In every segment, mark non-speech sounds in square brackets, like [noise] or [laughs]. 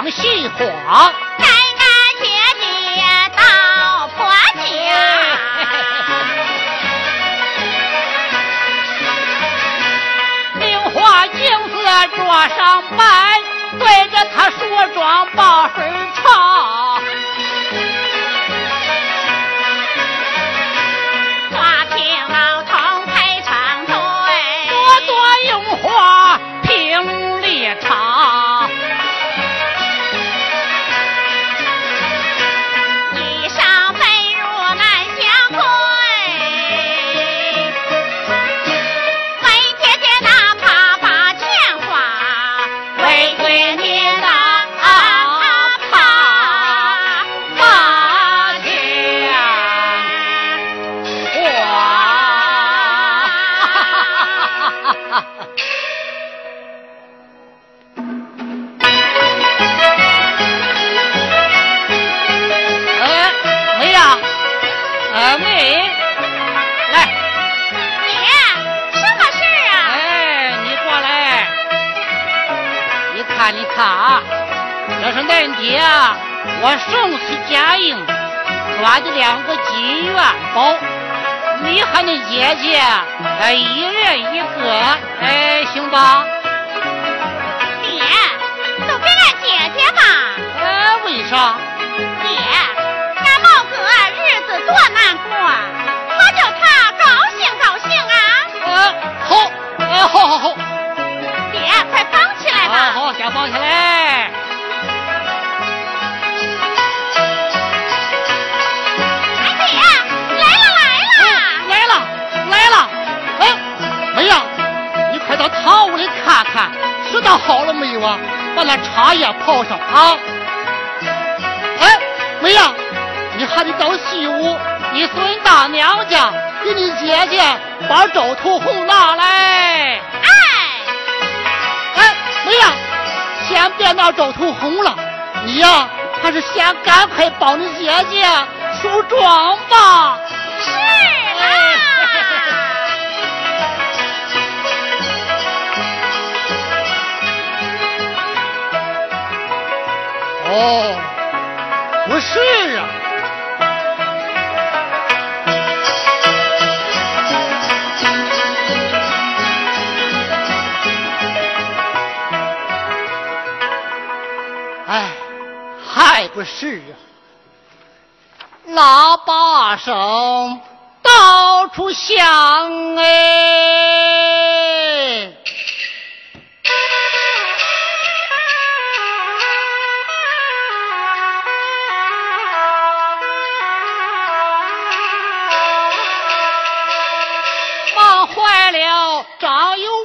我们姓黄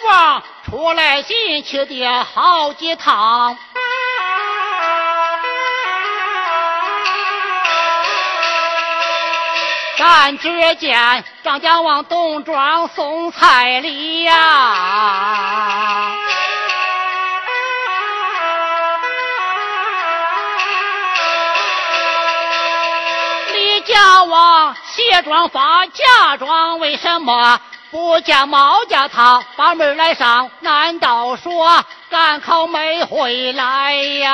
王出来进去的好几趟。但只见张家王冬装送彩礼呀、李家王卸妆发嫁妆，为什么不叫毛家他把门来上，难道说赶考没回来呀？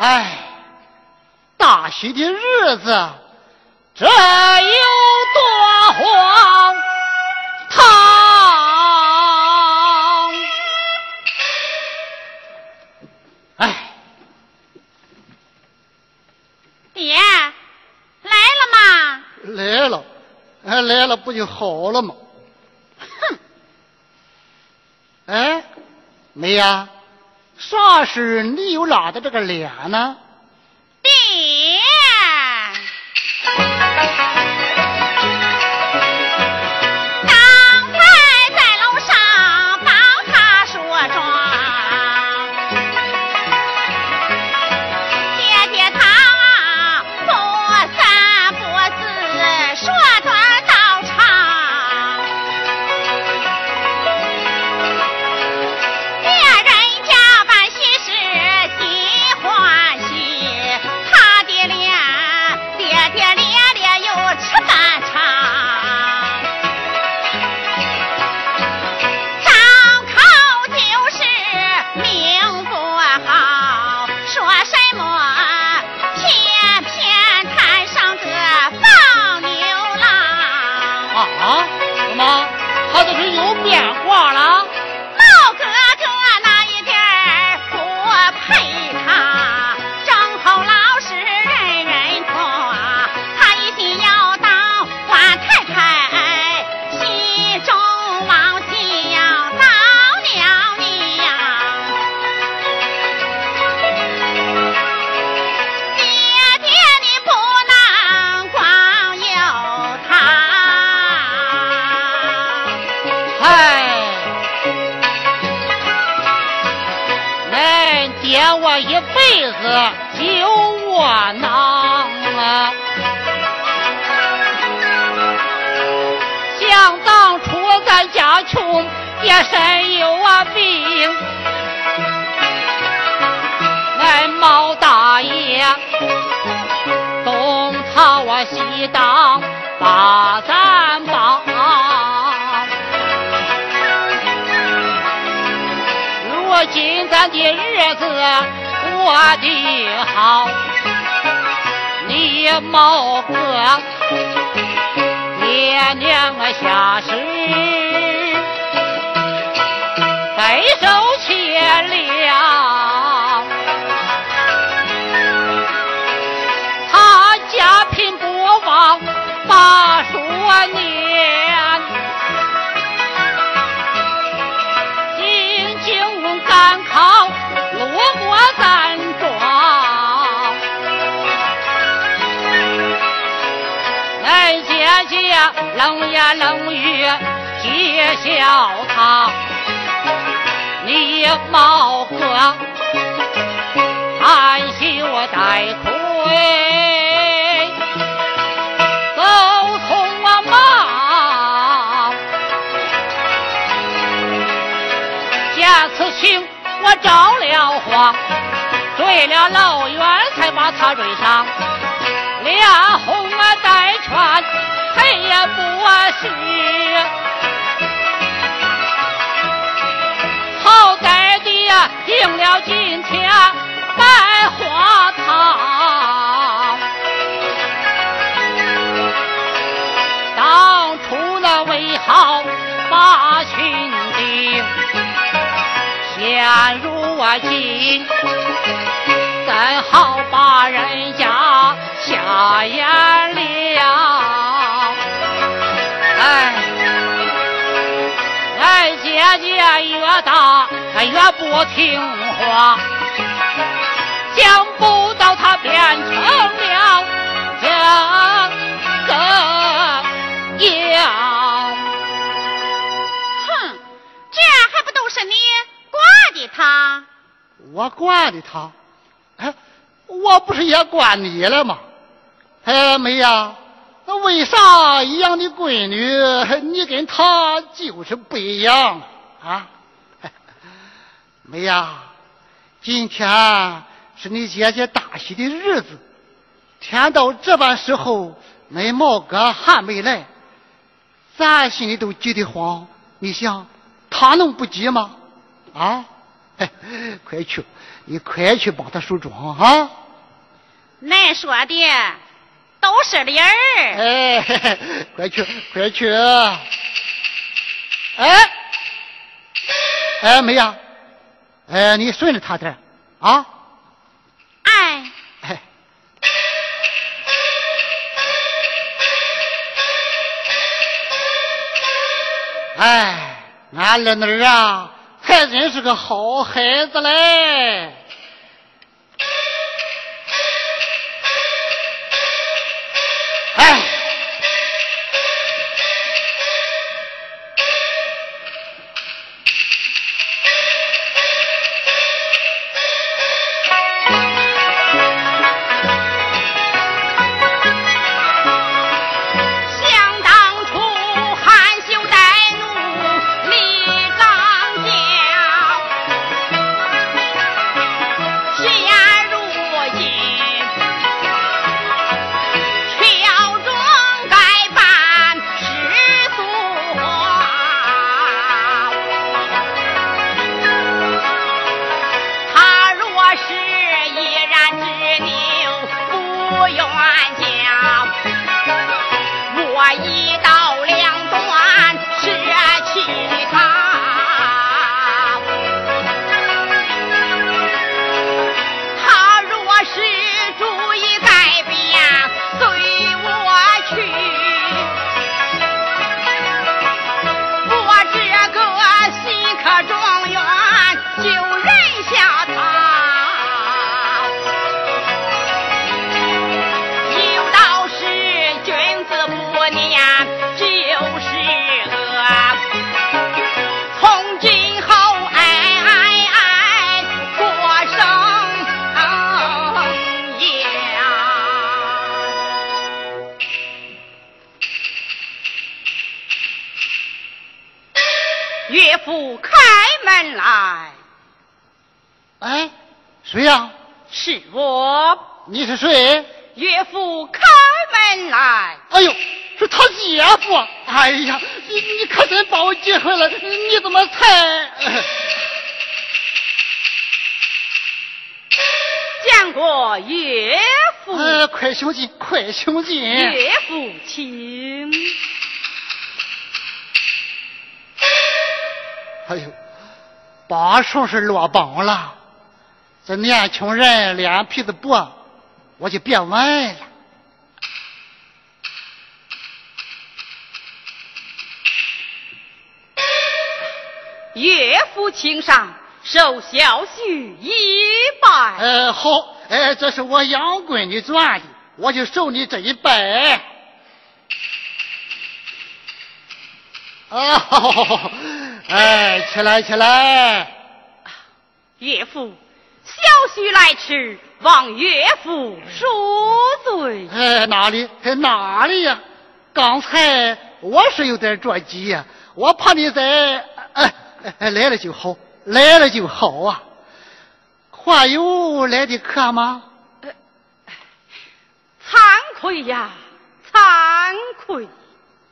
哎，大喜的日子，这有多欢？来了不就好了吗？哼。哎，梅呀，啥事？你又拉的这个脸呢？穷，爹身有啊病，俺毛大爷东操啊西当把咱帮。如今咱的日子过得好，你毛哥爹娘啊下世冷言冷语讥笑他，你毛哥含羞带愧，走匆啊忙。下次情我着了慌，追了老远才把他追上，连红啊带劝，谁也不是。好歹的呀，应了今天百花堂。当初那为好把群丁，现如今怎好把人家下眼了？哎，俺姐姐越大越不听话，想不到她变成了这个样。哼，这还不都是你惯的他？我惯的他，哎，我不是也惯你了吗？哎，梅呀，那为啥一样的闺女，[laughs] 你跟她就是不一样啊？[laughs] 梅呀，今天是你姐姐大喜的日子，天到这般时候，恁毛哥还没来，咱心里都急得慌。你想，他能不急吗？啊？[laughs] 快去，你快去帮他梳妆啊！恁说的都是理儿。哎，嘿嘿快去，快去！哎，哎，梅呀，哎，你顺着他点儿啊！哎，哎，哎，俺二女儿啊，还真是个好孩子嘞！是依然执拗不愿讲谁呀？是我。你是谁？岳父开门来。哎呦，是他姐夫。哎呀，你你可真把我接回来，你怎么才？[laughs] 见过岳父。呃，快请进，快请进。岳父，请。哎呦，八叔是落榜了。这年轻人脸皮子薄，我就别问了。岳父请上，受小婿一拜。呃，好，呃，这是我养闺女赚的，我就受你这一拜。啊，好好好，哎，起来起来，岳父。小婿来迟，望岳父恕罪。哎，哪里？哪里呀？刚才我是有点着急呀，我怕你在……哎哎，来了就好，来了就好啊。还有来的客吗？惭愧呀，惭愧。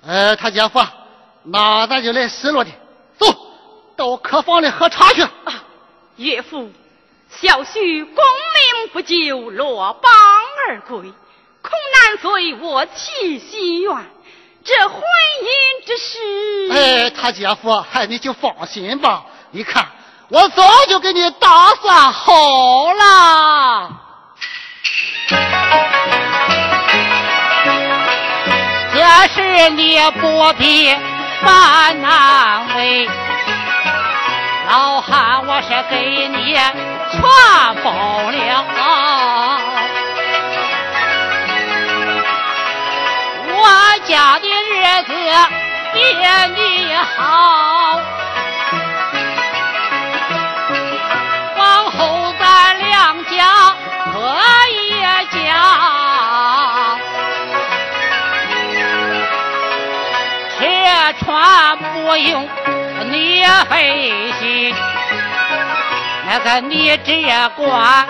呃，他姐夫，那咱就来失落的，走到客房里喝茶去。啊，岳父。小婿功名不就，落榜而归，恐难随我妻西园。这婚姻之事，哎，他姐夫，哎，你就放心吧。你看，我早就给你打算好了。这事你不必烦难为。老汉，我是给你全包了。我家的日子比你好，往后咱两家可以讲，吃穿不用。你费心，那个你只管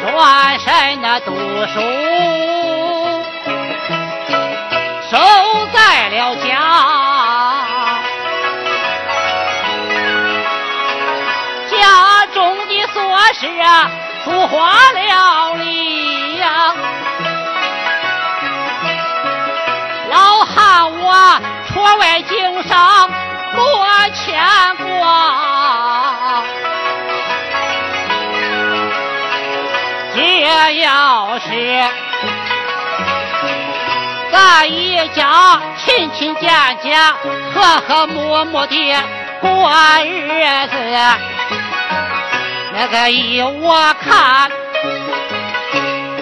转身那读书，守在了家，家中的琐事做花了力呀，老汉我出外经商。莫牵挂，这要是咱一家亲亲家家和和睦睦的过日子，那个依我看。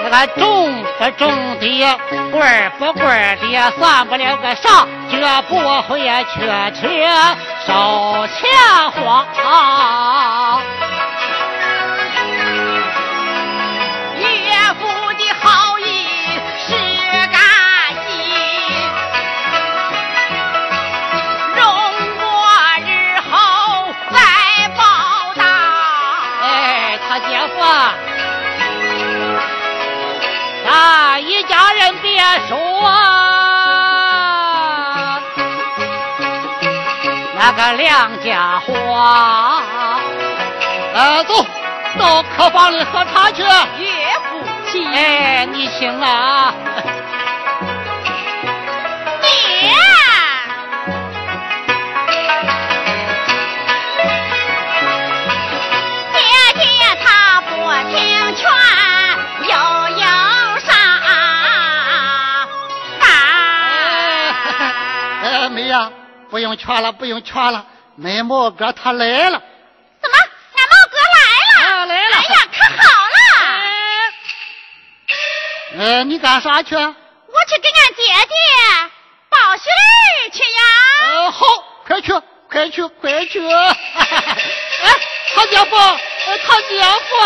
那个种不种的，贵不贵的，算不了个啥，绝不会缺钱少钱花。个两家话。呃，走到客房里喝茶去。岳父请。哎，你请啊。不用劝了，不用劝了，恁毛哥他来了。怎么，俺毛哥来了？来了。哎呀，可好了！哎，你干啥去？我去给俺姐爹报喜儿去呀！呃，好，快去，快去，快去！[laughs] 哎，他姐夫，他姐夫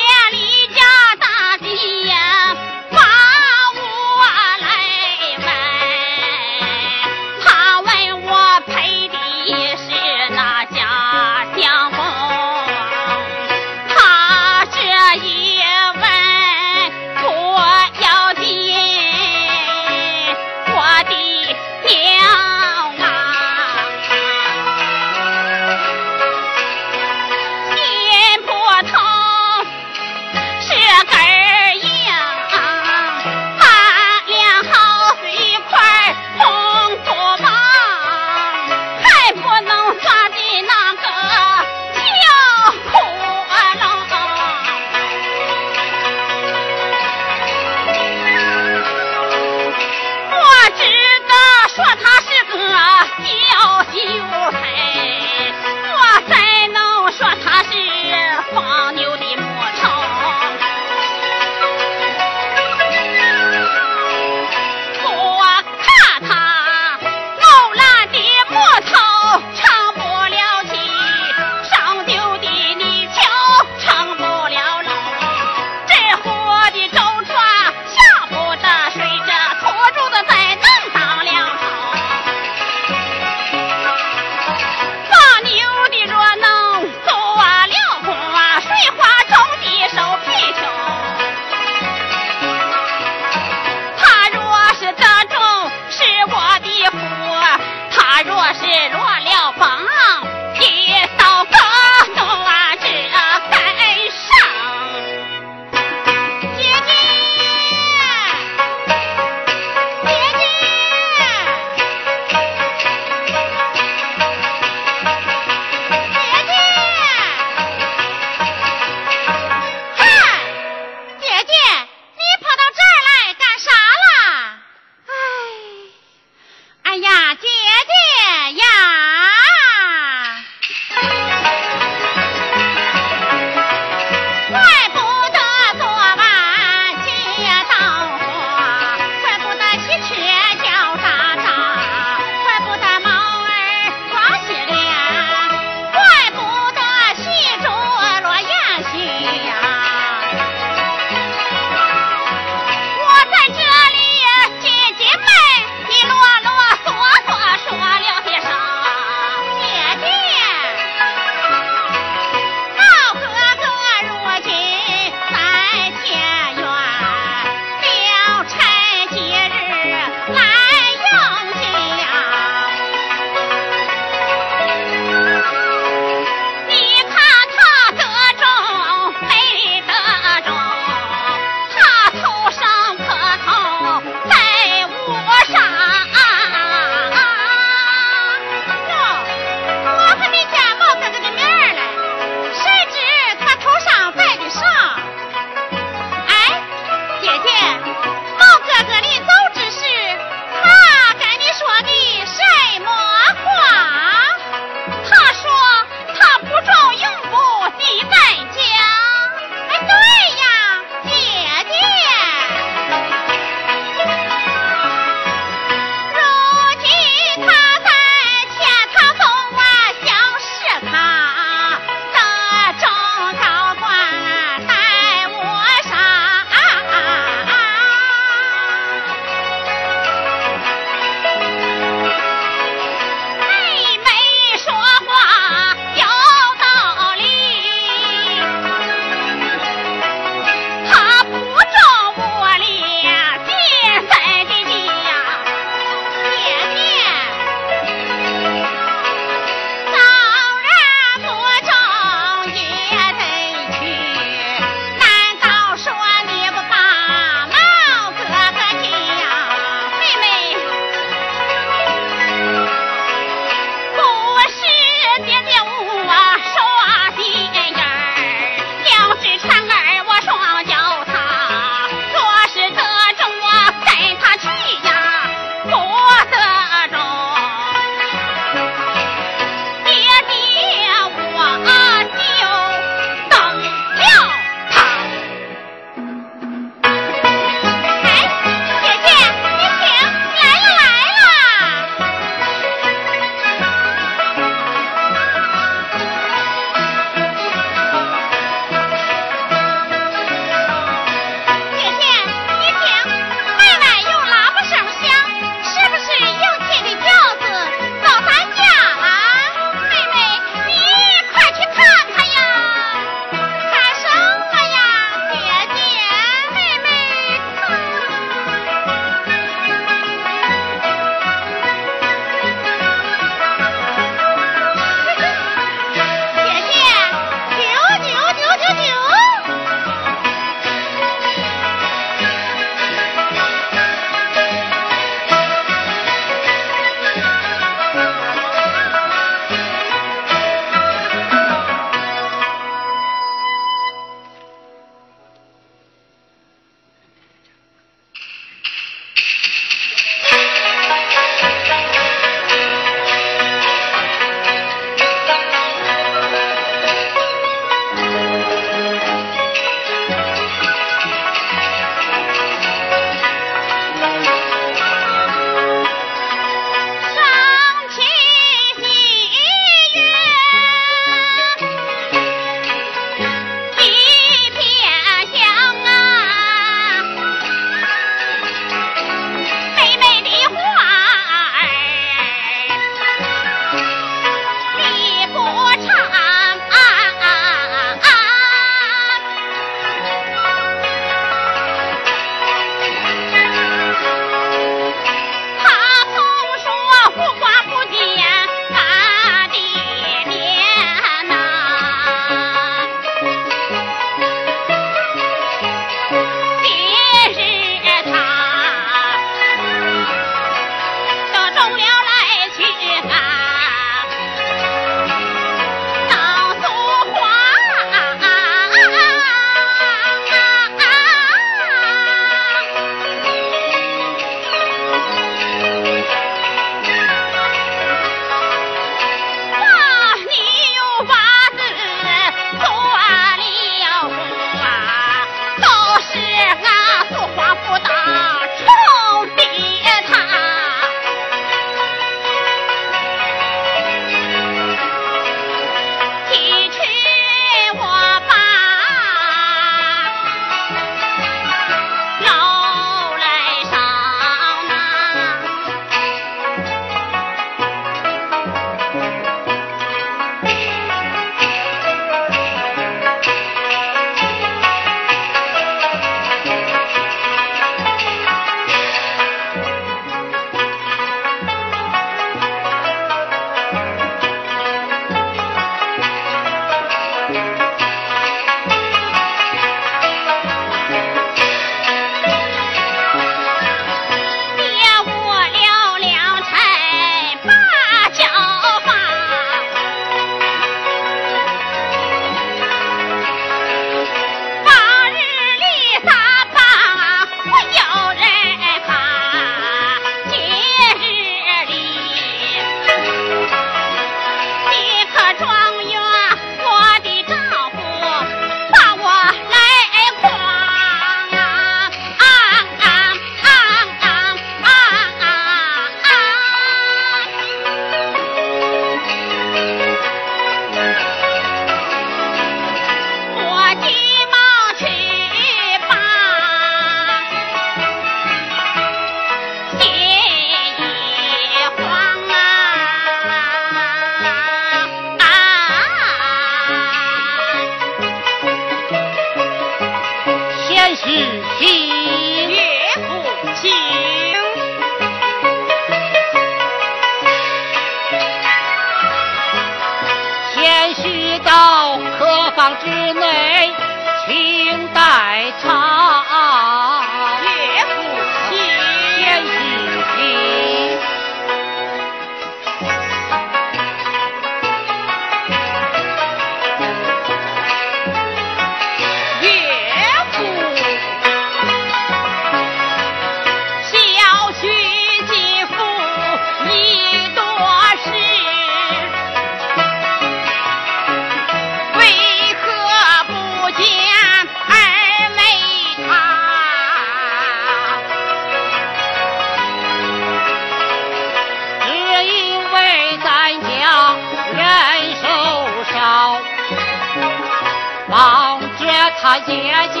他姐姐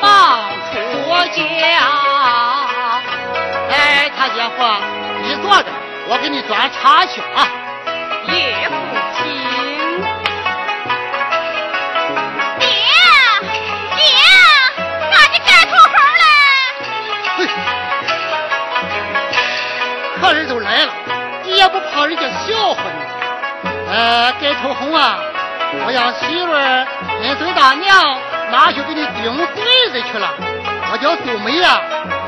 忙出家。哎，他姐夫，你坐着，我给你端茶去啊。也不听。爹，爹，俺的这头红客人都来了，你也不怕人家笑话你？呃，盖头红啊，我让媳妇儿跟孙大娘拿去给你钉穗子去了。我叫杜梅啊、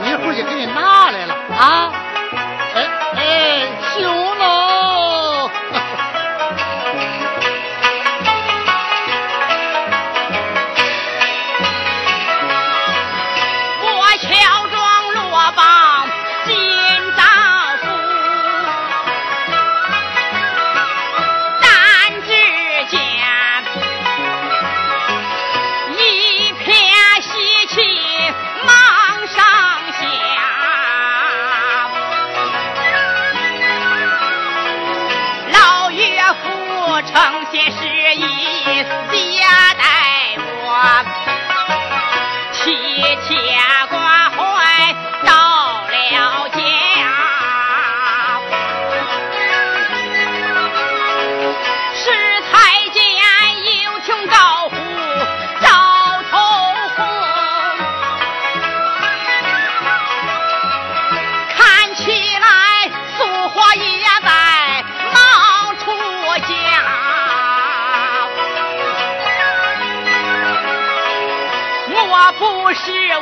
一会儿就给你拿来了啊。哎哎，行意接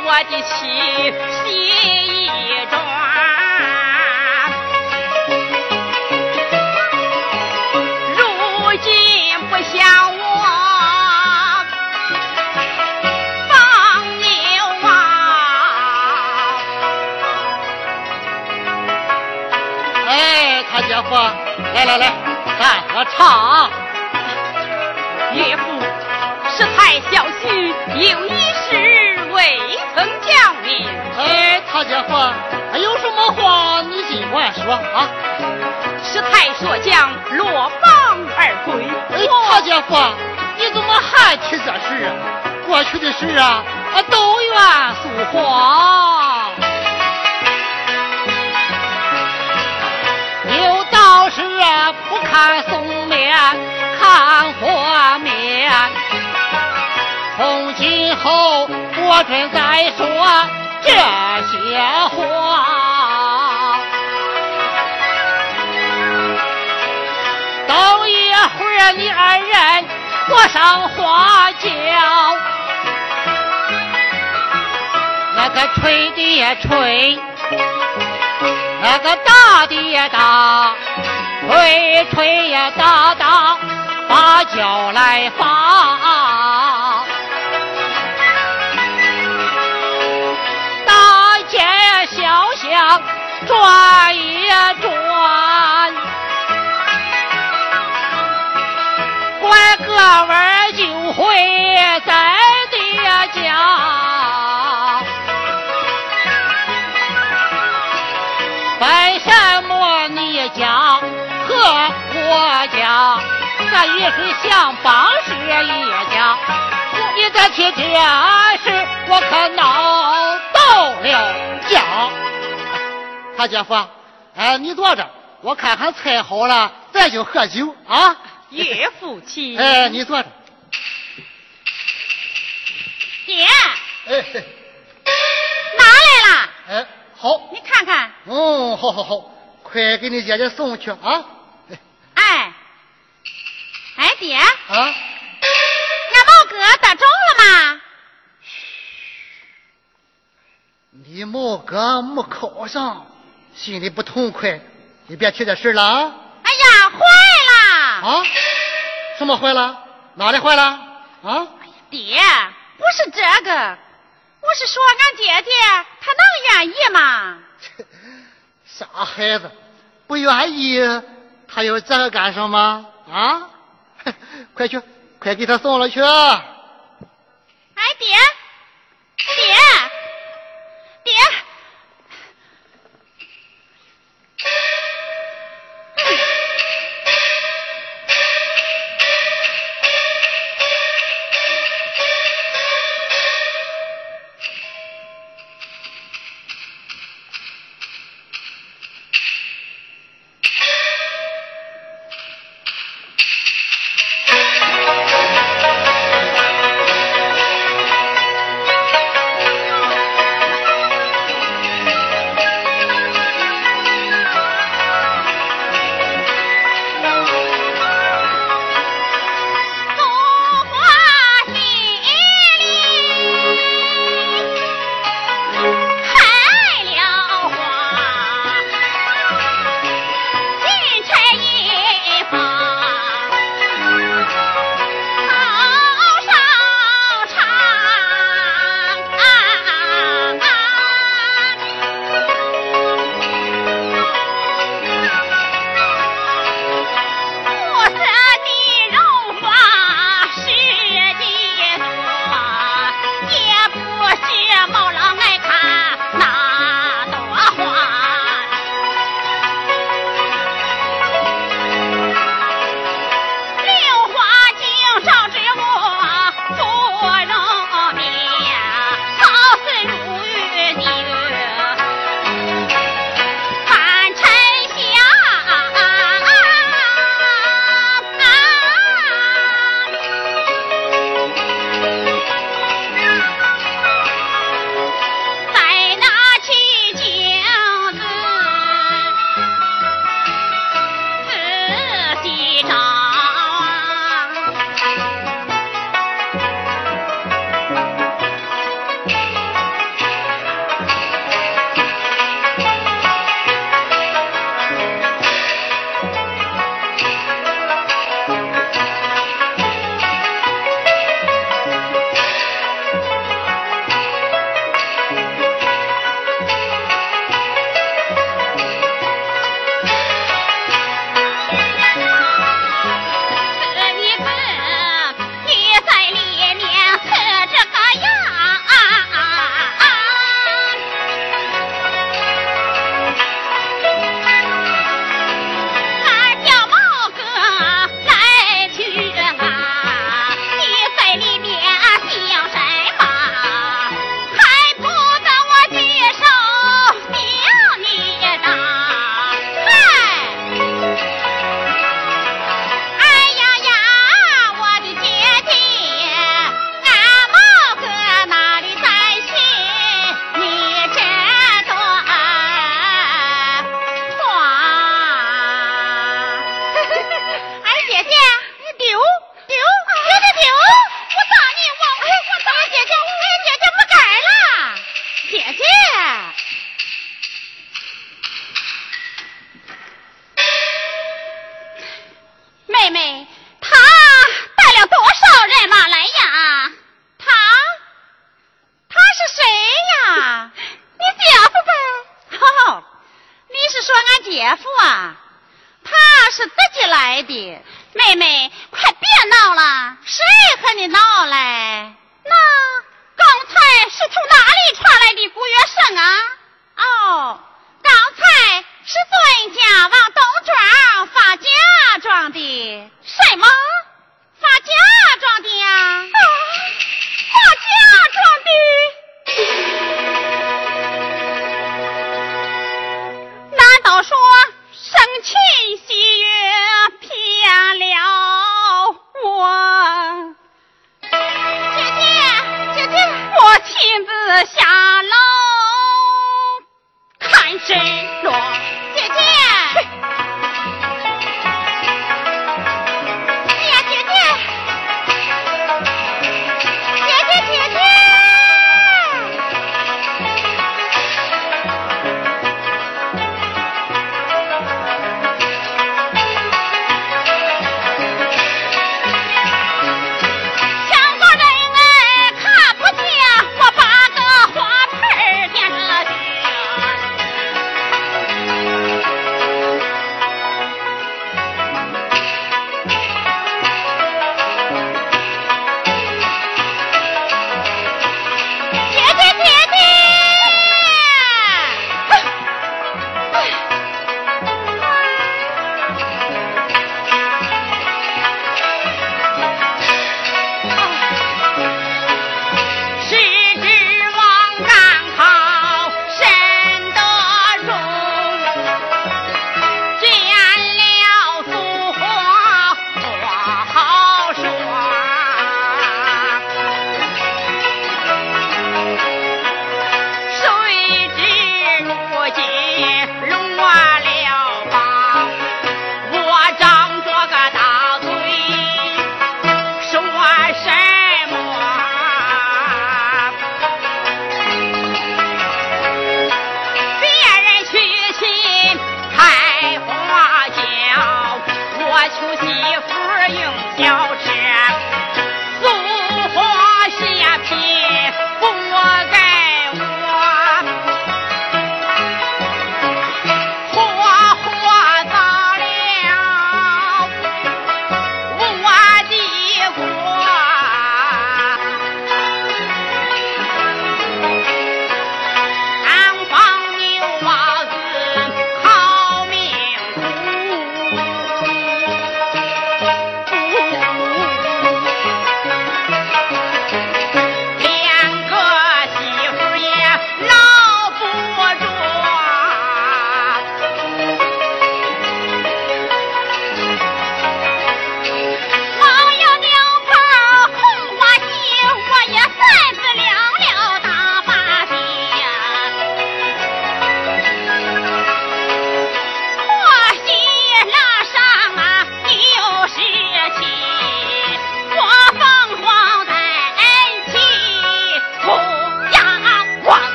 我的妻心意转？如今不像我放牛啊！哎，他姐夫，来来来，咱喝茶啊。岳父，是太小婿有一哎，他姐夫，还有什么话你尽管说啊。师太说将落榜而归，哎，他姐夫，你怎么还提这事啊？过去的事啊，啊都愿诉话。有道是啊，不看宋面，看佛面。从今后我准再说这些话。等一会儿你二人坐上花轿，那个吹的也吹，那个打的也打，吹吹也打打，把轿来发。转一转。乖哥们儿就会在爹家。为什么你家和我家，咱也是相帮是一家？你再提这事，我可闹到了家。他姐夫，哎，你坐着，我看看菜好了，咱就喝酒啊。岳父亲，哎，你坐着。爹，哎，[laughs] 拿来了。哎，好。你看看。嗯，好好好，快给你姐姐送去啊。哎，哎爹。啊。俺毛哥得中了吗？你毛哥没考上，心里不痛快。你别提这事了啊。哎呀，坏了。啊？什么坏了？哪里坏了？啊？哎呀爹，不是这个，我是说俺姐姐她能愿意吗？[laughs] 傻孩子，不愿意，他要这个干什么？啊？[laughs] 快去，快给他送了去。哎，爹，爹。亲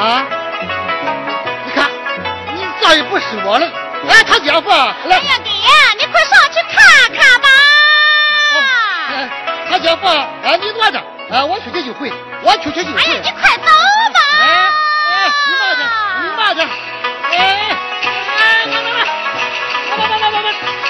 啊，你看，你咋也不说了。哎，他姐夫，哎来，呀爹，你快上去看看吧。哎，他姐夫，哎，你坐着，哎，我出去就回，我出去就回。哎呀，你快走吧。哎哎，你慢着，你慢着。哎哎，来来来，来来来来来。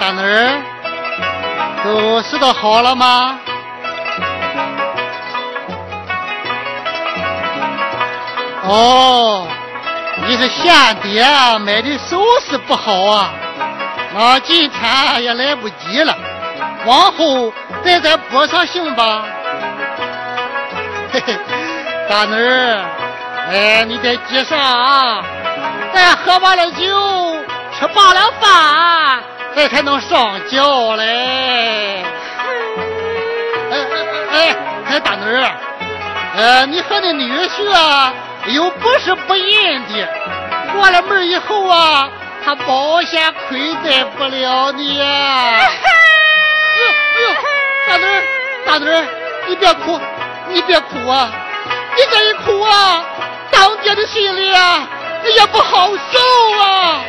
大女儿，都拾掇好了吗？哦，你是嫌爹买的首饰不好啊？那今天也来不及了，往后再再补上行吧。[laughs] 嘿嘿，大女儿，哎，你得记上啊，咱喝完了酒，吃饱了饭，咱才能上轿嘞。哎哎哎哎，大女儿，呃，你和你女婿啊，又不是不认的，过了门以后啊，他保险亏待不了你。哎呦哎呦，大女儿，大女儿，你别哭，你别哭啊！你这一哭啊，当爹的心里啊也不好受啊。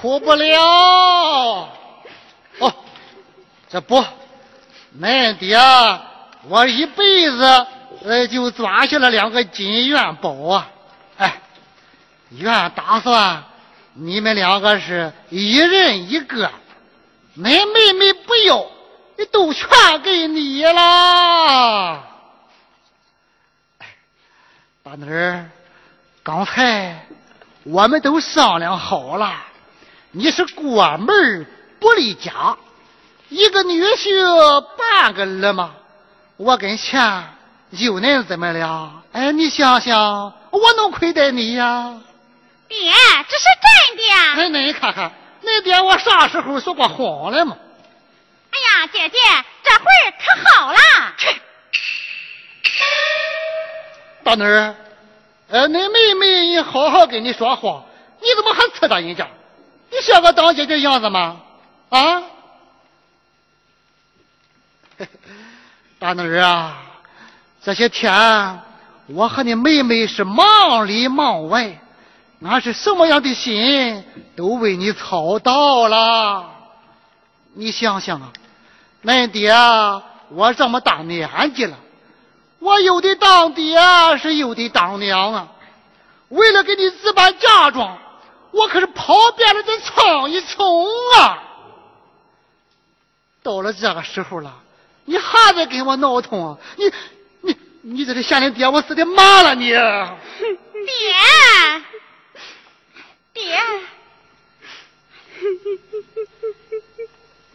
哭不了。哦，这不，恁爹，我一辈子呃就攒下了两个金元宝啊！哎，原打算你们两个是一人一个，恁妹妹不要，都全给你了。哎大女儿，刚才我们都商量好了，你是过门不离家，一个女婿半个儿嘛。我跟钱就恁怎么了？哎，你想想，我能亏待你呀？爹，这是真的。哎，那你看看，那爹我啥时候说过谎了吗？哎呀，姐姐，这会儿可好了。大女儿，呃，恁妹妹好好跟你说话，你怎么还刺他人家？像个当姐姐样子吗？啊？[laughs] 大女儿啊，这些天我和你妹妹是忙里忙外，俺是什么样的心都为你操到了。你想想啊，恁爹我这么大年纪了，我有的当爹是有的当娘啊，为了给你置办嫁妆，我可是跑遍了这村一村啊。到了这个时候了。你还在跟我闹腾？你你你这是嫌你爹我死的慢了你？[laughs] 爹爹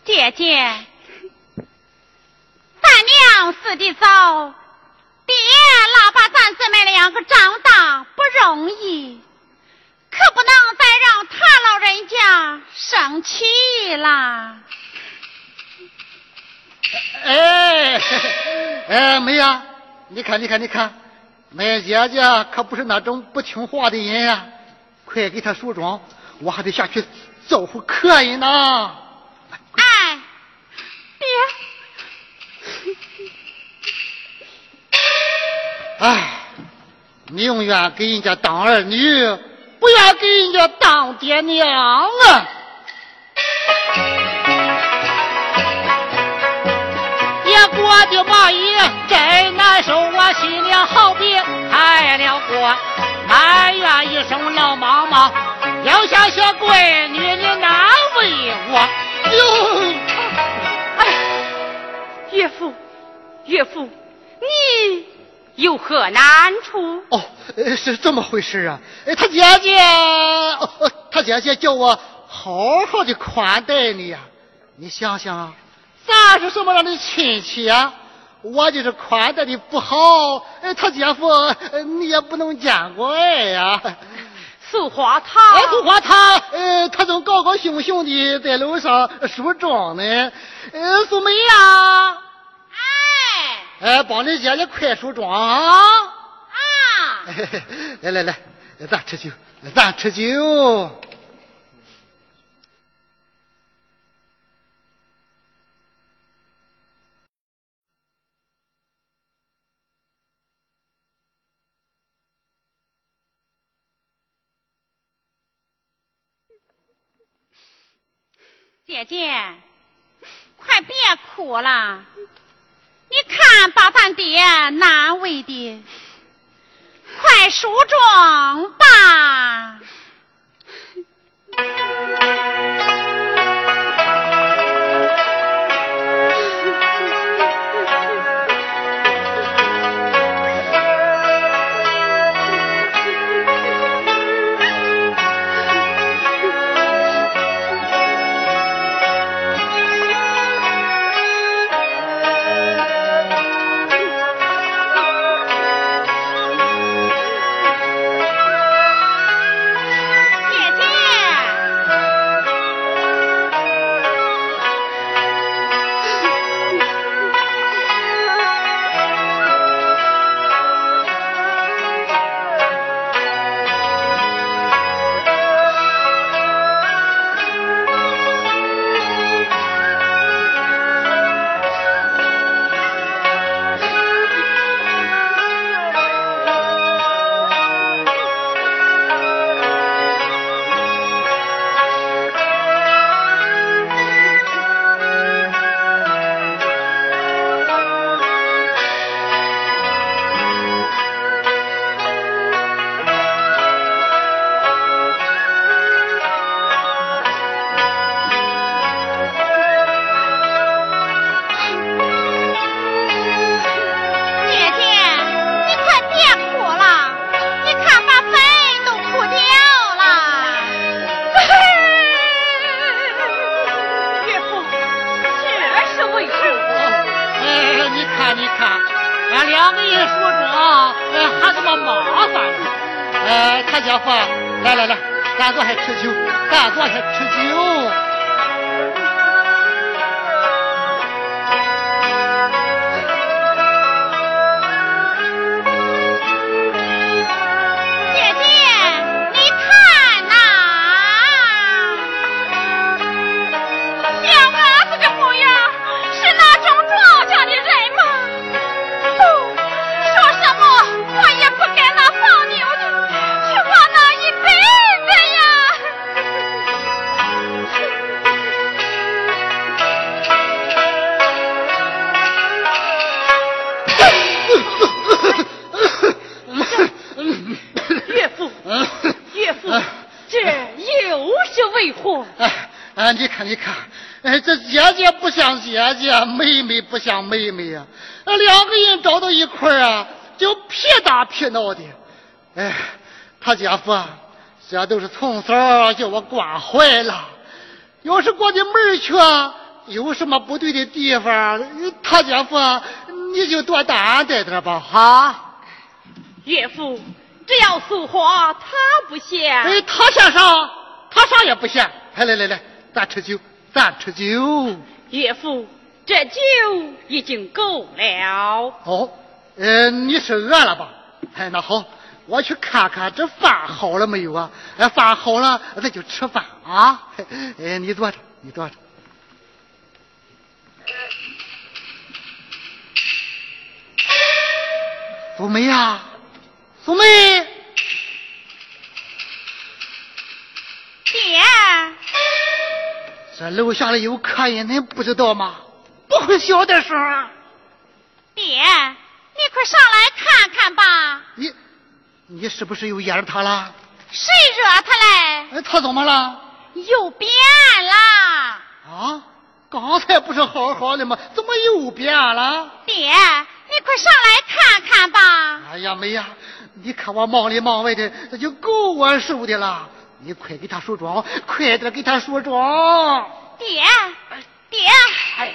姐姐，咱娘死的早，爹老把咱姊妹两个长大不容易，可不能再让他老人家生气啦。哎，哎，妹呀，你看，你看，你看，梅姐姐可不是那种不听话的人呀！快给她梳妆，我还得下去招呼客人呢。哎，爹，哎，你永远给人家当儿女，不愿给人家当爹娘啊！我的妈呀，真难受，我心里好比开了锅，埋怨一声老妈妈，要想学闺女你难为我。哟，哎，岳父，岳父，你有何难处？哦，是这么回事啊。他姐姐，他姐姐叫我好好的款待你呀，你想想啊。咱是什么样的亲戚啊？我就是款待的不好，哎，他姐夫你也不能见怪呀。素花他，素花他，呃，他正高高兴兴的在楼上梳妆呢。呃，素梅呀，哎，哎，帮你姐姐快梳妆啊！啊，[laughs] 来来来，咱吃酒，咱吃酒。姐姐，快别哭了！你看把咱爹难为的，快梳妆吧。打皮闹的。哎，他姐夫啊，这都是从小叫我惯坏了。要是过的门去啊，有什么不对的地方，他姐夫啊，你就多担待点吧，哈。岳父，只要俗话，他不嫌。哎，他嫌啥？他啥也不嫌。来来来来。咱吃酒，咱吃酒。岳父，这酒已经够了。哦，呃，你是饿了吧？哎，那好，我去看看这饭好了没有啊？哎，饭好了，咱就吃饭啊。哎，你坐着，你坐着。苏梅呀，苏梅。爹。这楼下里有客人，恁不知道吗？不会小点声啊！爹，你快上来看看吧。你，你是不是又惹着他了？谁惹他嘞？他怎么了？又变了。啊？刚才不是好好的吗？怎么又变了？爹，你快上来看看吧。哎呀，妹呀，你看我忙里忙外的，那就够我受的了。你快给他梳妆，快点给他梳妆。爹，爹，爹，哎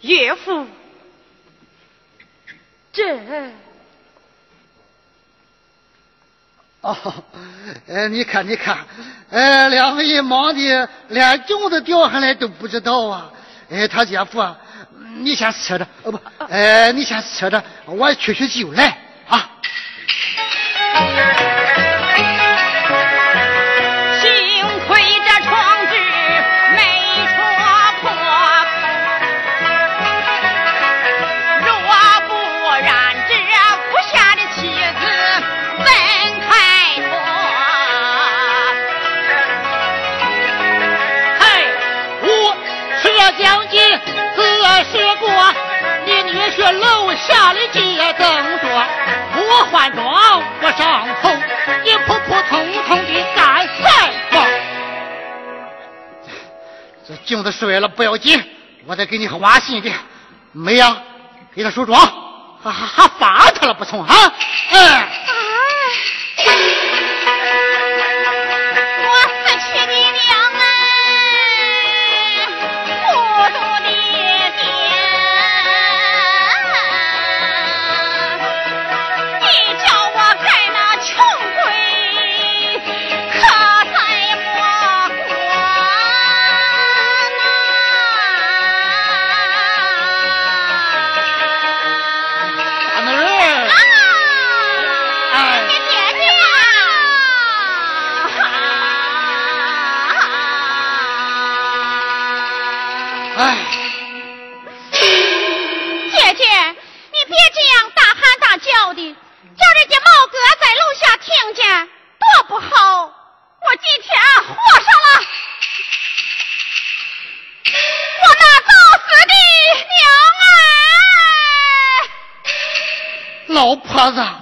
岳父，这……哦，呃，你看，你看，呃，两个人忙的连粽子掉下来都不知道啊。哎，他姐夫，你先吃着，哦不，呃，你先吃着，我去取酒来啊。楼下的街灯着，我换装我上头，你普普通通的干什么？这镜子摔了不要紧，我再给你换新的。没呀，给他梳妆，还还还罚他了不成啊？嗯嫂子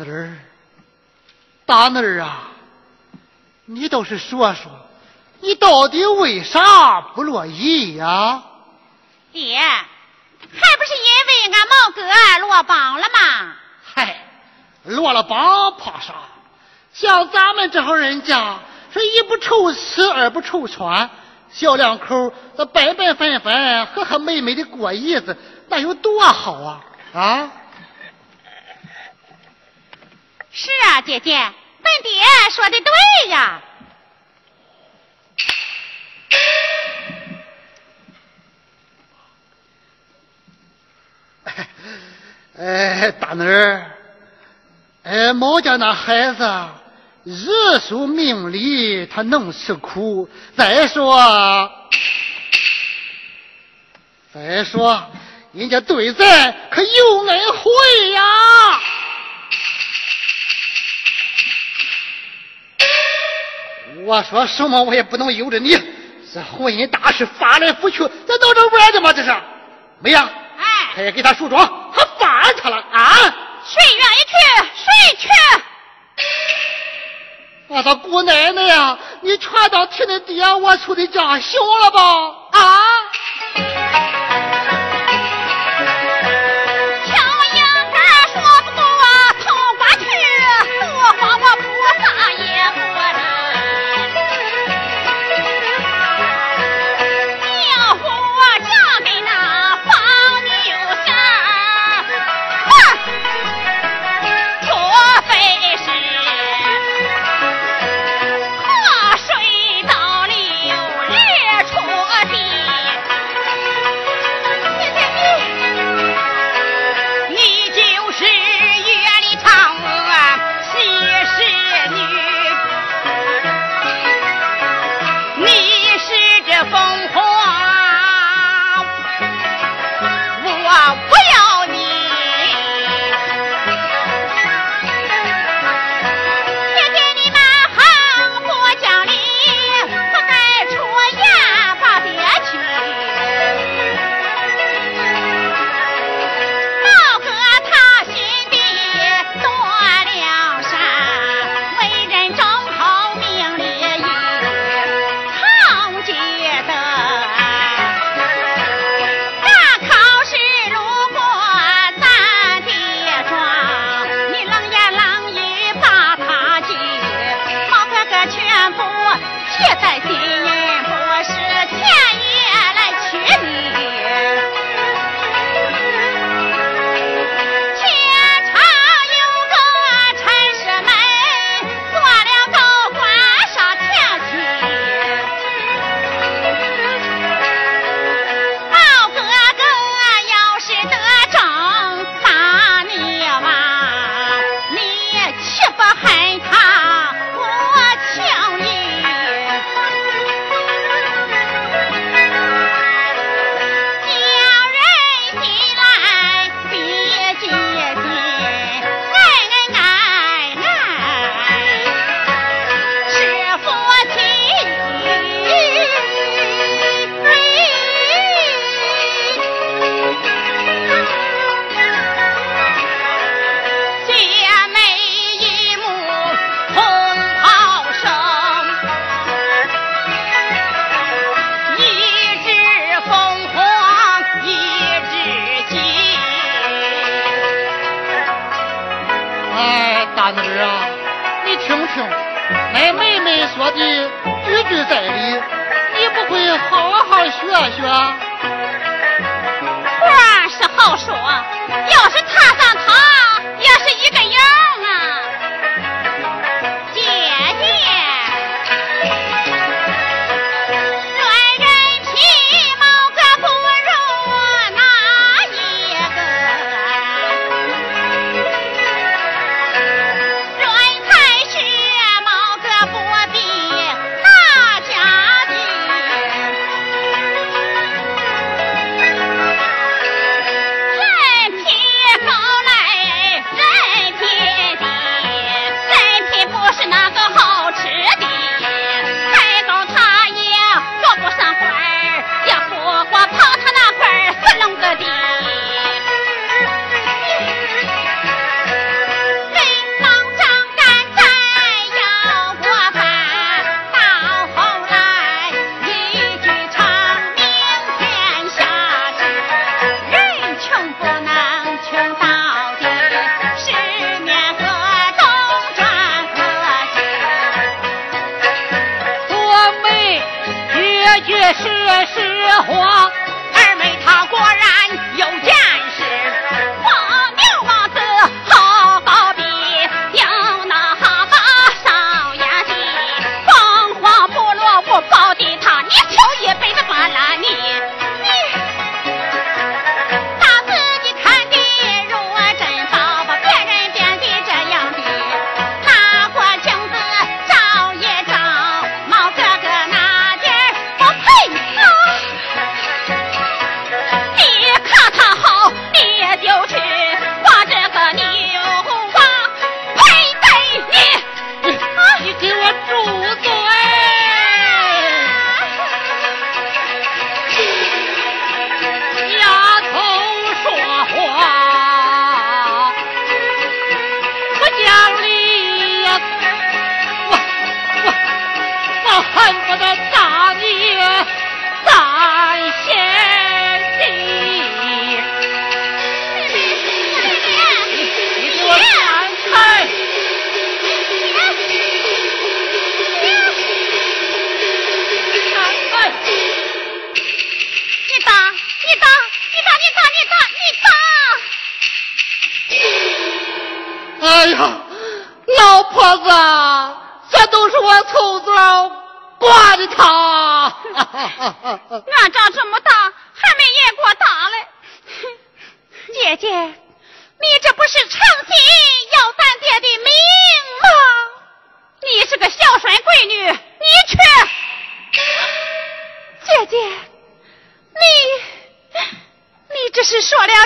哎。大儿啊，你倒是说说，你到底为啥不乐意呀？爹，还不是因为俺毛哥落榜了吗？嗨，落了榜怕啥？像咱们这号人家，是一不愁吃，二不愁穿，小两口这白白分分，和和美美的过日子，那有多好啊！啊？是啊，姐姐。本爹说的对呀，[laughs] 哎，大妮儿，哎，毛家那孩子日守命里，他能吃苦。再说，再说，人家对咱可有恩惠呀。我说什么我也不能由着你，这婚姻大事翻来覆去，咱闹这玩的吗？这是，没呀？哎，快给他梳妆，还烦他了啊！谁愿意去，谁去。我的姑奶奶呀，你全当替你爹我出的家行了吧？啊！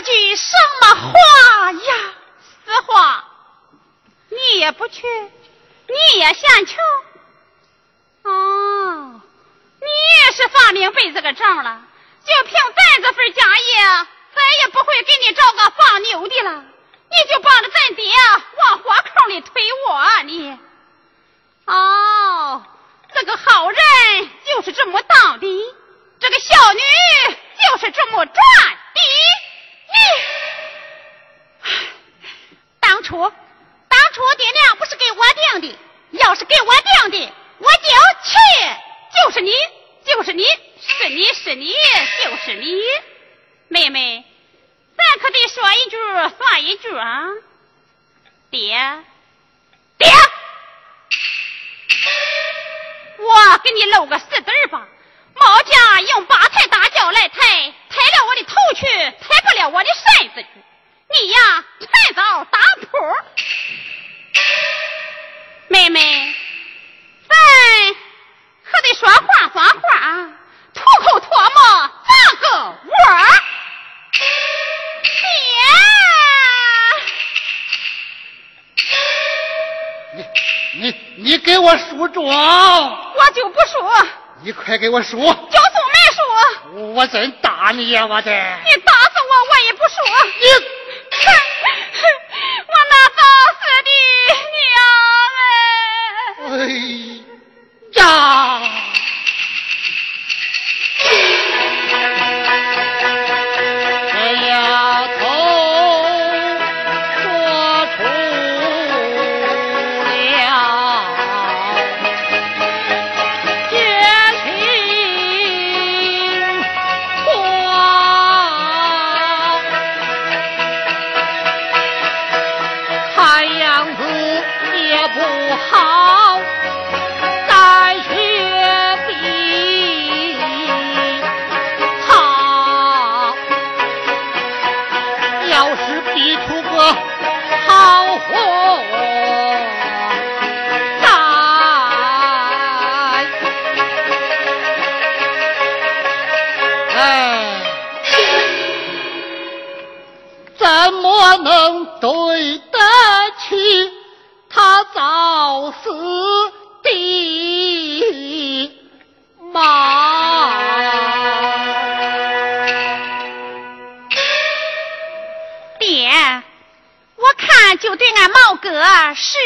句什么话呀？实话？你也不去你也嫌穷哦你也是发明被这个证了就凭咱这份家业再也不会给你找个放牛的了。你就帮着咱爹往火坑里推我你。哦这个好人就是这么当的这个小女就是这么赚初，当初爹娘不是给我定的，要是给我定的，我就去。就是你，就是你，是你是你，就是你，妹妹，咱可得说一句算一句啊，爹，爹，我给你露个四子吧。毛家用八抬大轿来抬，抬了我的头去，抬不了我的身子去。你呀，趁早打谱。妹妹，咱可得说话算话，吐口唾沫扎个窝。爹！你你你给我梳妆！我就不梳。你快给我梳！就是没梳。我真打你呀，我的！你打死我，我也不梳。你。哎呀！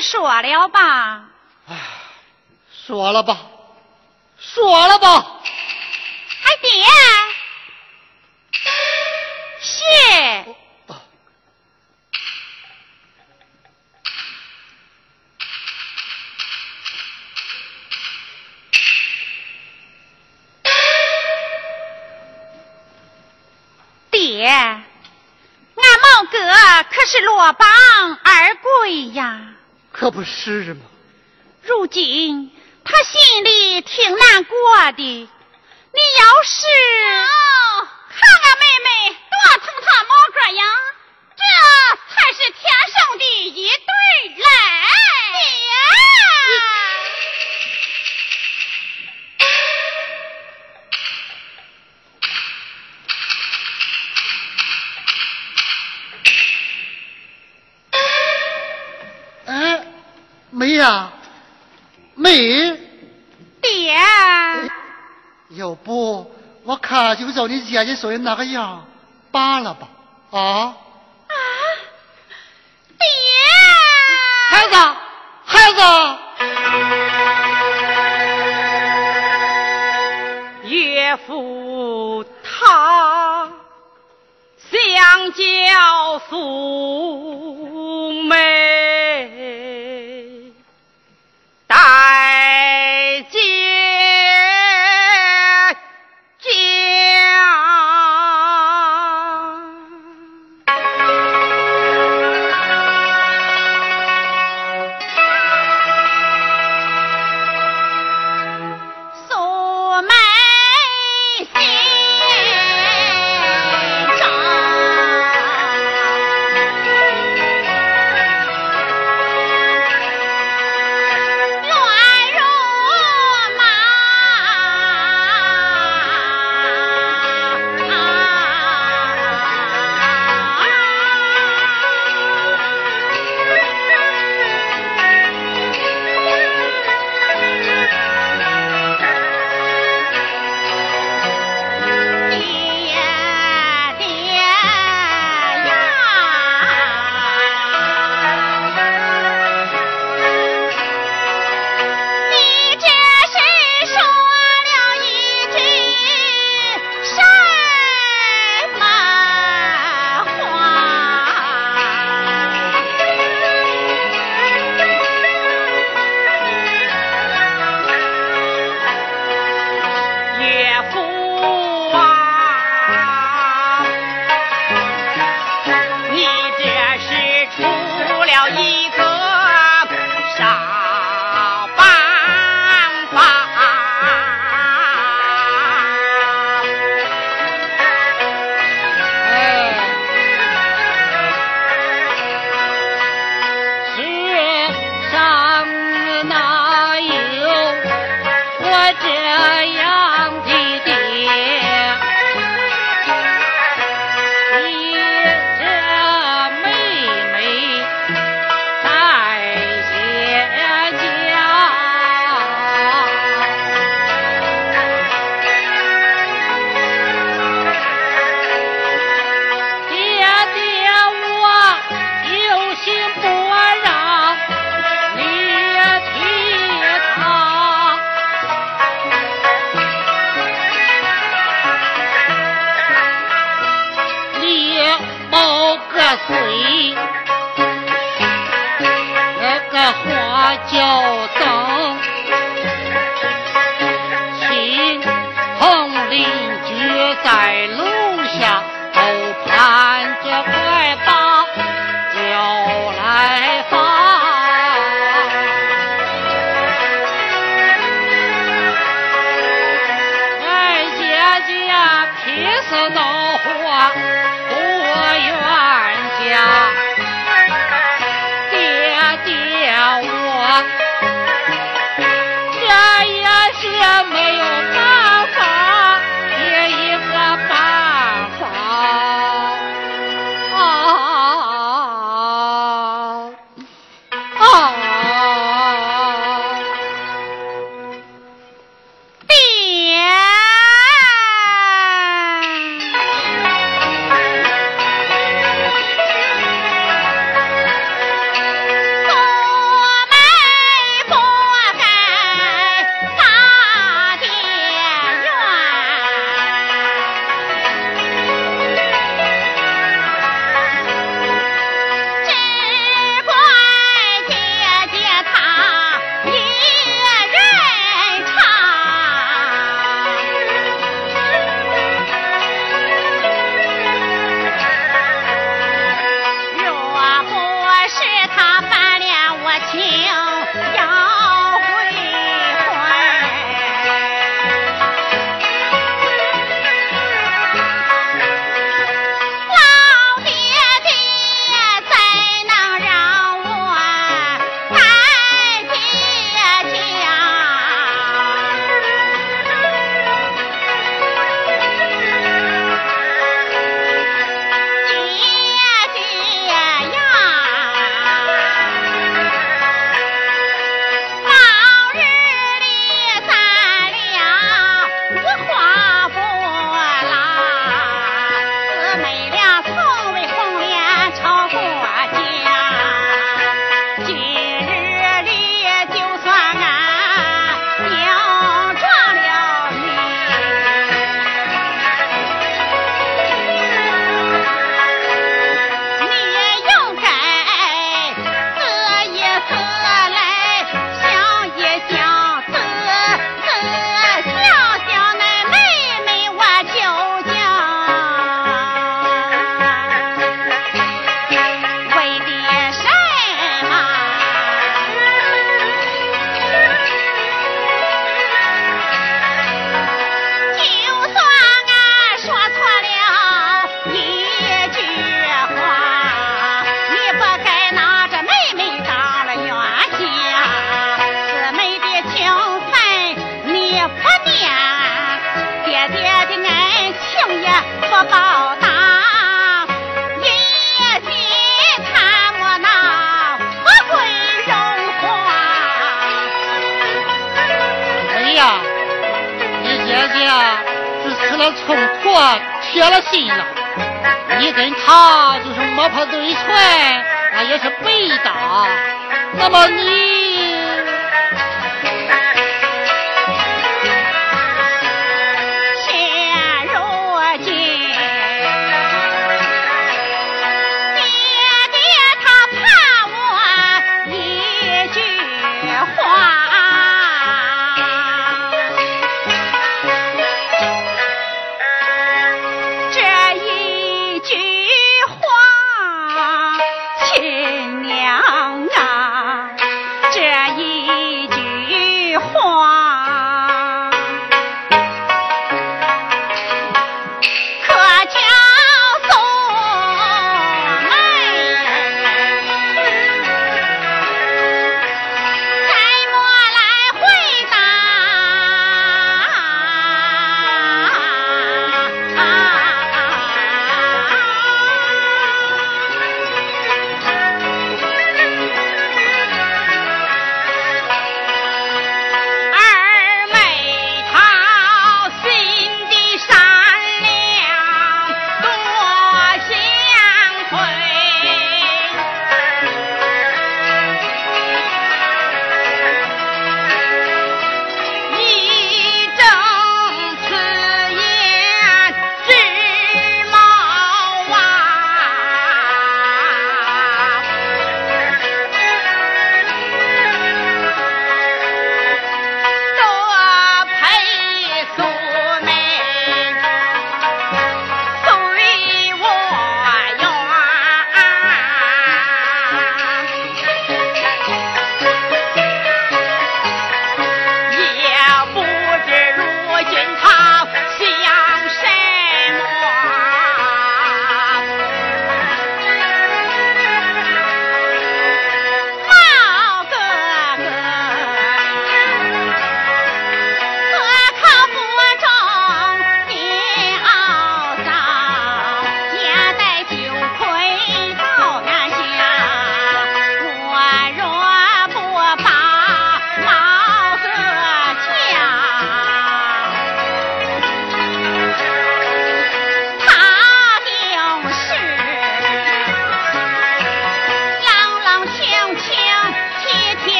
说了吧。唉，说了吧，说了吧。哎，爹，谢。爹，俺毛哥可是落榜可不是吗？如今他心里挺难过的。你要是看俺妹妹多疼他毛哥呀，这才是天生的一对来。妹呀，妹，爹，要不我看就照你姐姐说的那个样罢了吧？啊？啊，爹，孩子，孩子，岳父他想叫素梅。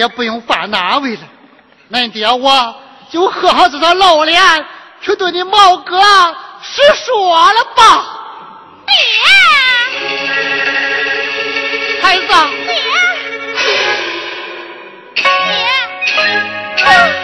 也不用犯难为了，恁爹我就喝上这张老脸，去对你毛哥实说了吧。爹，孩子。好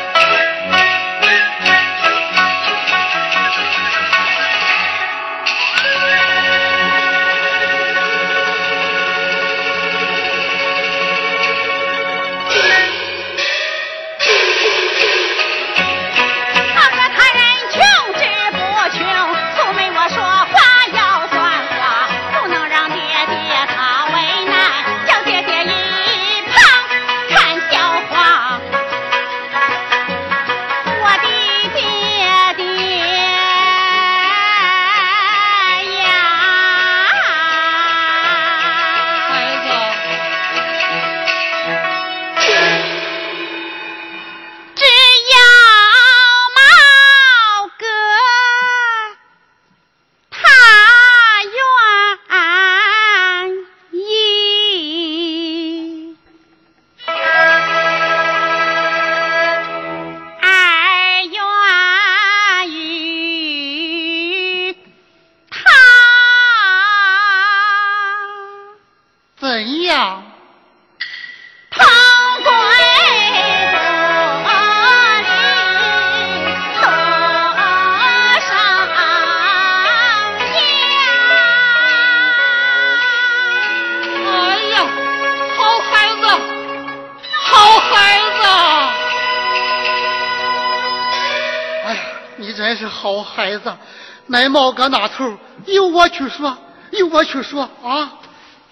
奶毛搁那头，由我去说，由我去说啊！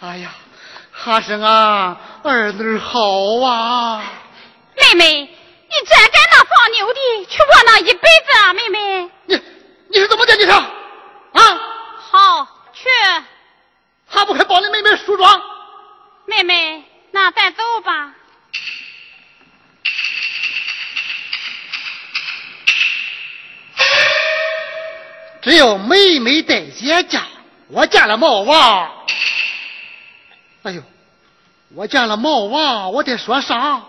哎呀，还是俺儿女好啊！妹妹，你真敢那放牛的去窝囊一辈子啊！妹妹，你你是怎么的？你说啊？好去，还不快帮你妹妹梳妆？妹妹，那咱走吧。只有妹妹在姐嫁，我见了毛娃。哎呦，我见了毛娃，我得说啥？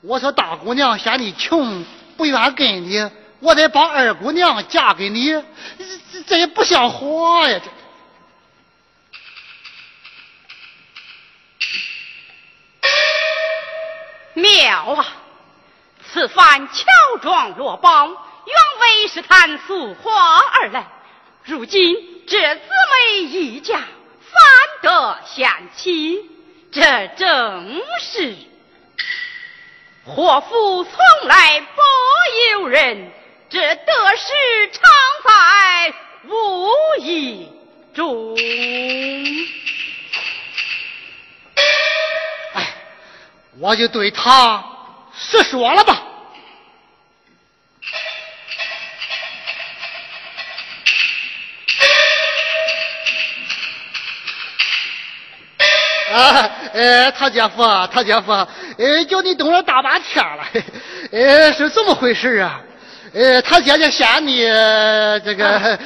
我说大姑娘嫌你穷，不愿跟你，我得把二姑娘嫁给你，这这也不像话呀！这妙啊！此番乔装落榜。原为是探素花而来，如今这姊妹一家反得贤妻，这正是祸福从来不由人，这得失常在无意中。哎，我就对他实说了吧。啊，呃，他姐夫，他姐夫，呃，叫你等了大半天了，呃，是这么回事啊？呃，他姐姐嫌你这个，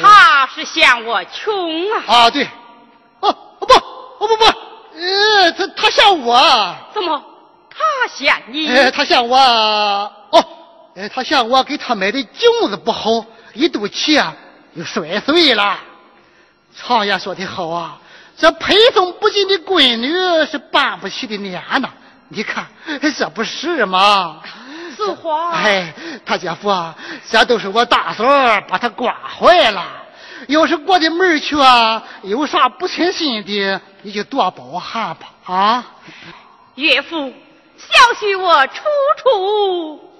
他是嫌我穷啊？啊，对，哦，不，哦不不，呃，他他嫌我，怎么？他嫌你？呃，他嫌我，哦，呃，他嫌我给他买的镜子不好，一肚气啊，又摔碎了。常言说的好啊。这陪送不尽的闺女是办不起的年呐！你看，这不是吗？是话。哎，他姐夫啊，这都是我大嫂把他惯坏了。要是过的门去啊，有啥不称心的，你就多包涵吧。啊，岳父，小许我处处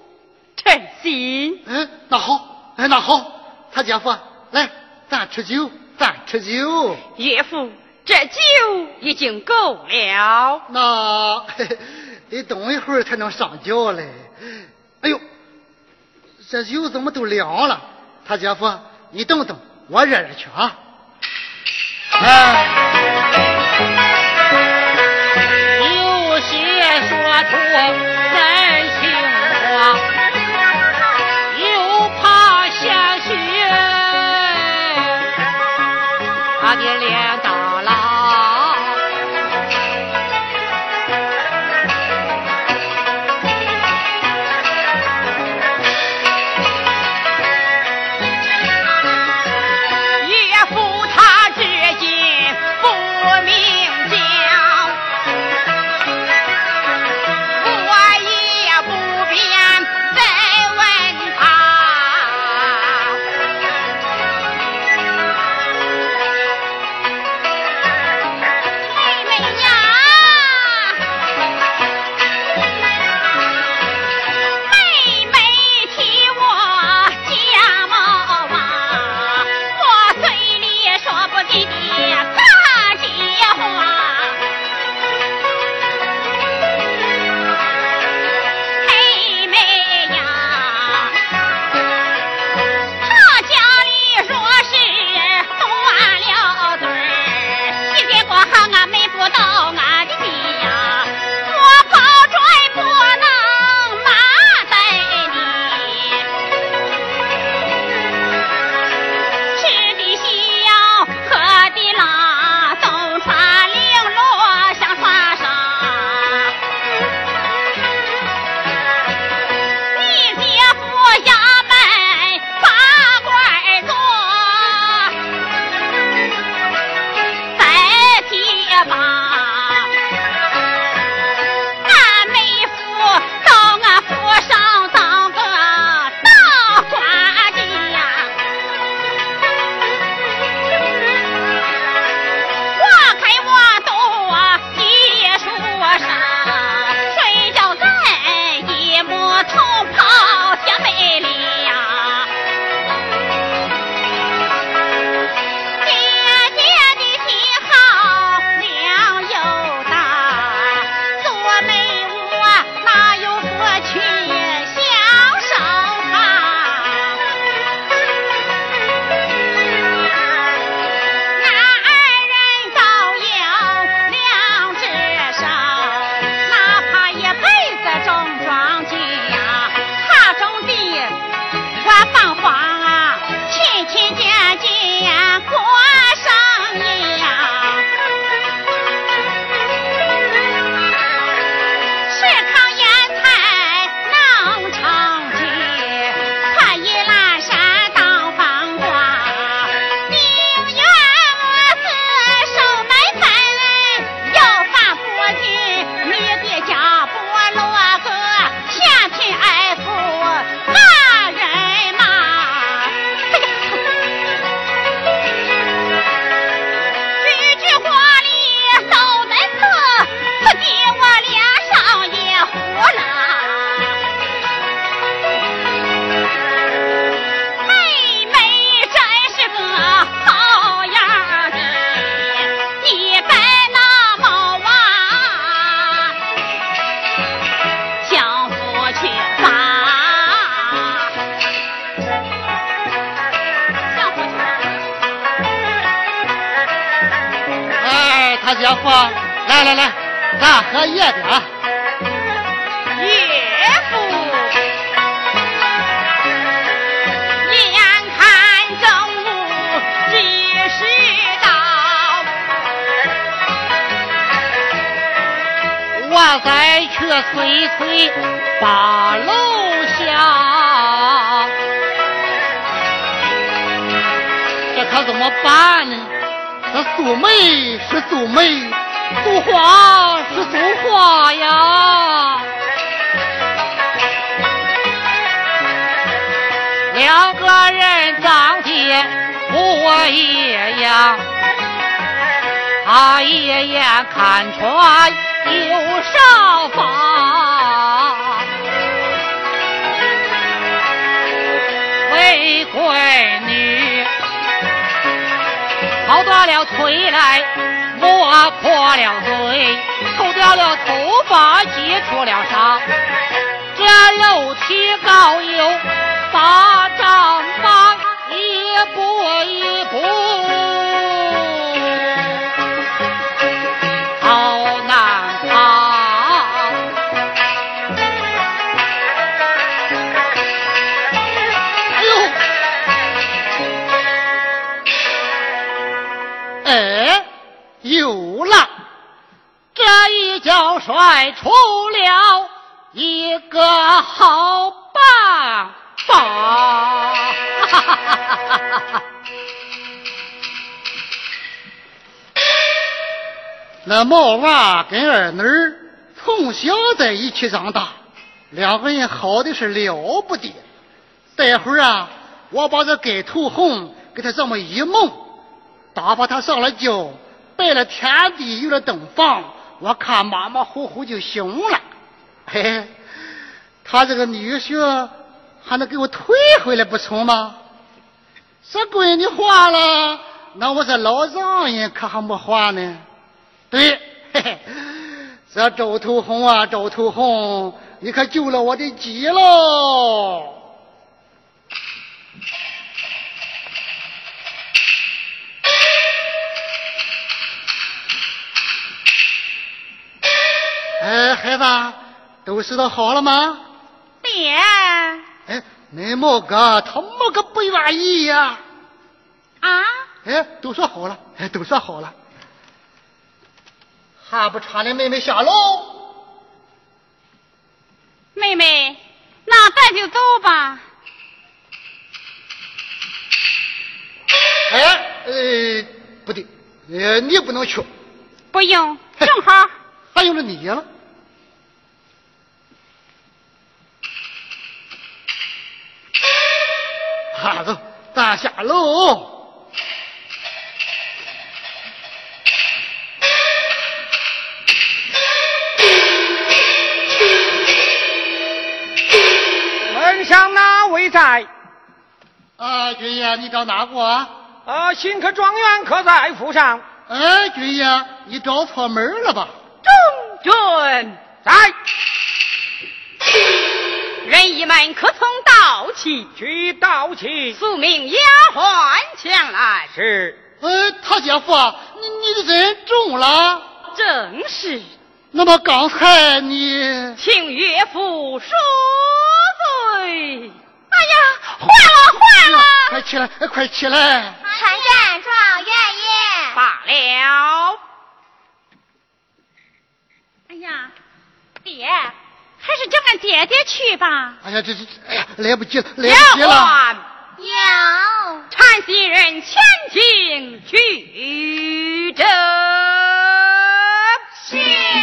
称心。嗯，那好，哎，那好，他姐夫，来，咱吃酒，咱吃酒。岳父。这酒已经够了，那 [laughs] 得等一会儿才能上轿嘞。哎呦，这酒怎么都凉了？他姐夫，你等等，我热热去啊。哎，有些说出一起长大，两个人好的是了不得。待会儿啊，我把这盖头红给他这么一蒙，打发他上了轿，拜了天地，有了洞房，我看马马虎虎就行了。嘿，他这个女婿还能给我退回来不成吗？这闺女花了，那我这老丈人可还没花呢。对，嘿嘿，这周头红啊，周头红，你可救了我的急喽！哎，孩子，都拾掇好了吗？爹，哎，恁毛哥他没个不愿意呀、啊，哎，都说好了，哎，都说好了，还不差你妹妹下楼？妹妹，那咱就走吧。哎，呃，不对，呃，你不能去，不用，正好。还用着你了。哈走，咱下楼。哪位在？啊，军爷，你找哪个啊？啊，新科状元可在府上？哎，军爷，你找错门了吧？中军在。人一们可从道起？去道起。宿命丫鬟前来。是。呃，他姐夫啊，你你的人中了。正是，那么刚才你请岳父恕罪。哎呀，坏了坏了！快起来，哎快起来！参见状元爷。罢了，哎呀，爹，还是叫俺爹爹去吧。哎呀，这这，哎呀，来不及了，来不及了！鬟，有。搀袭人前进去这是。